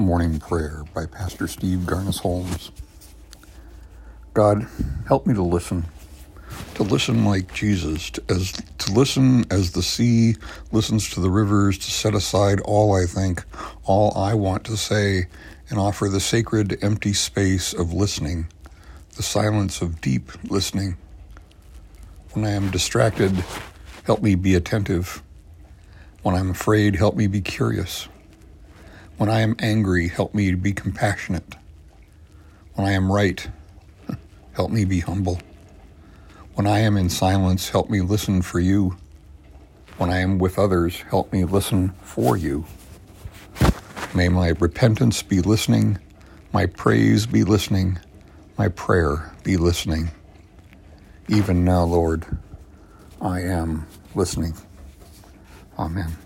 Morning Prayer by Pastor Steve Garnaas Holmes. God, help me to listen, to listen like Jesus, to, as to listen as the sea listens to the rivers, to set aside all I think, all I want to say, and offer the sacred empty space of listening, the silence of deep listening. When I am distracted, help me be attentive. When I'm afraid, help me be curious. When I am angry, help me to be compassionate. When I am right, help me be humble. When I am in silence, help me listen for you. When I am with others, help me listen for you. May my repentance be listening, my praise be listening, my prayer be listening. Even now, Lord, I am listening. Amen.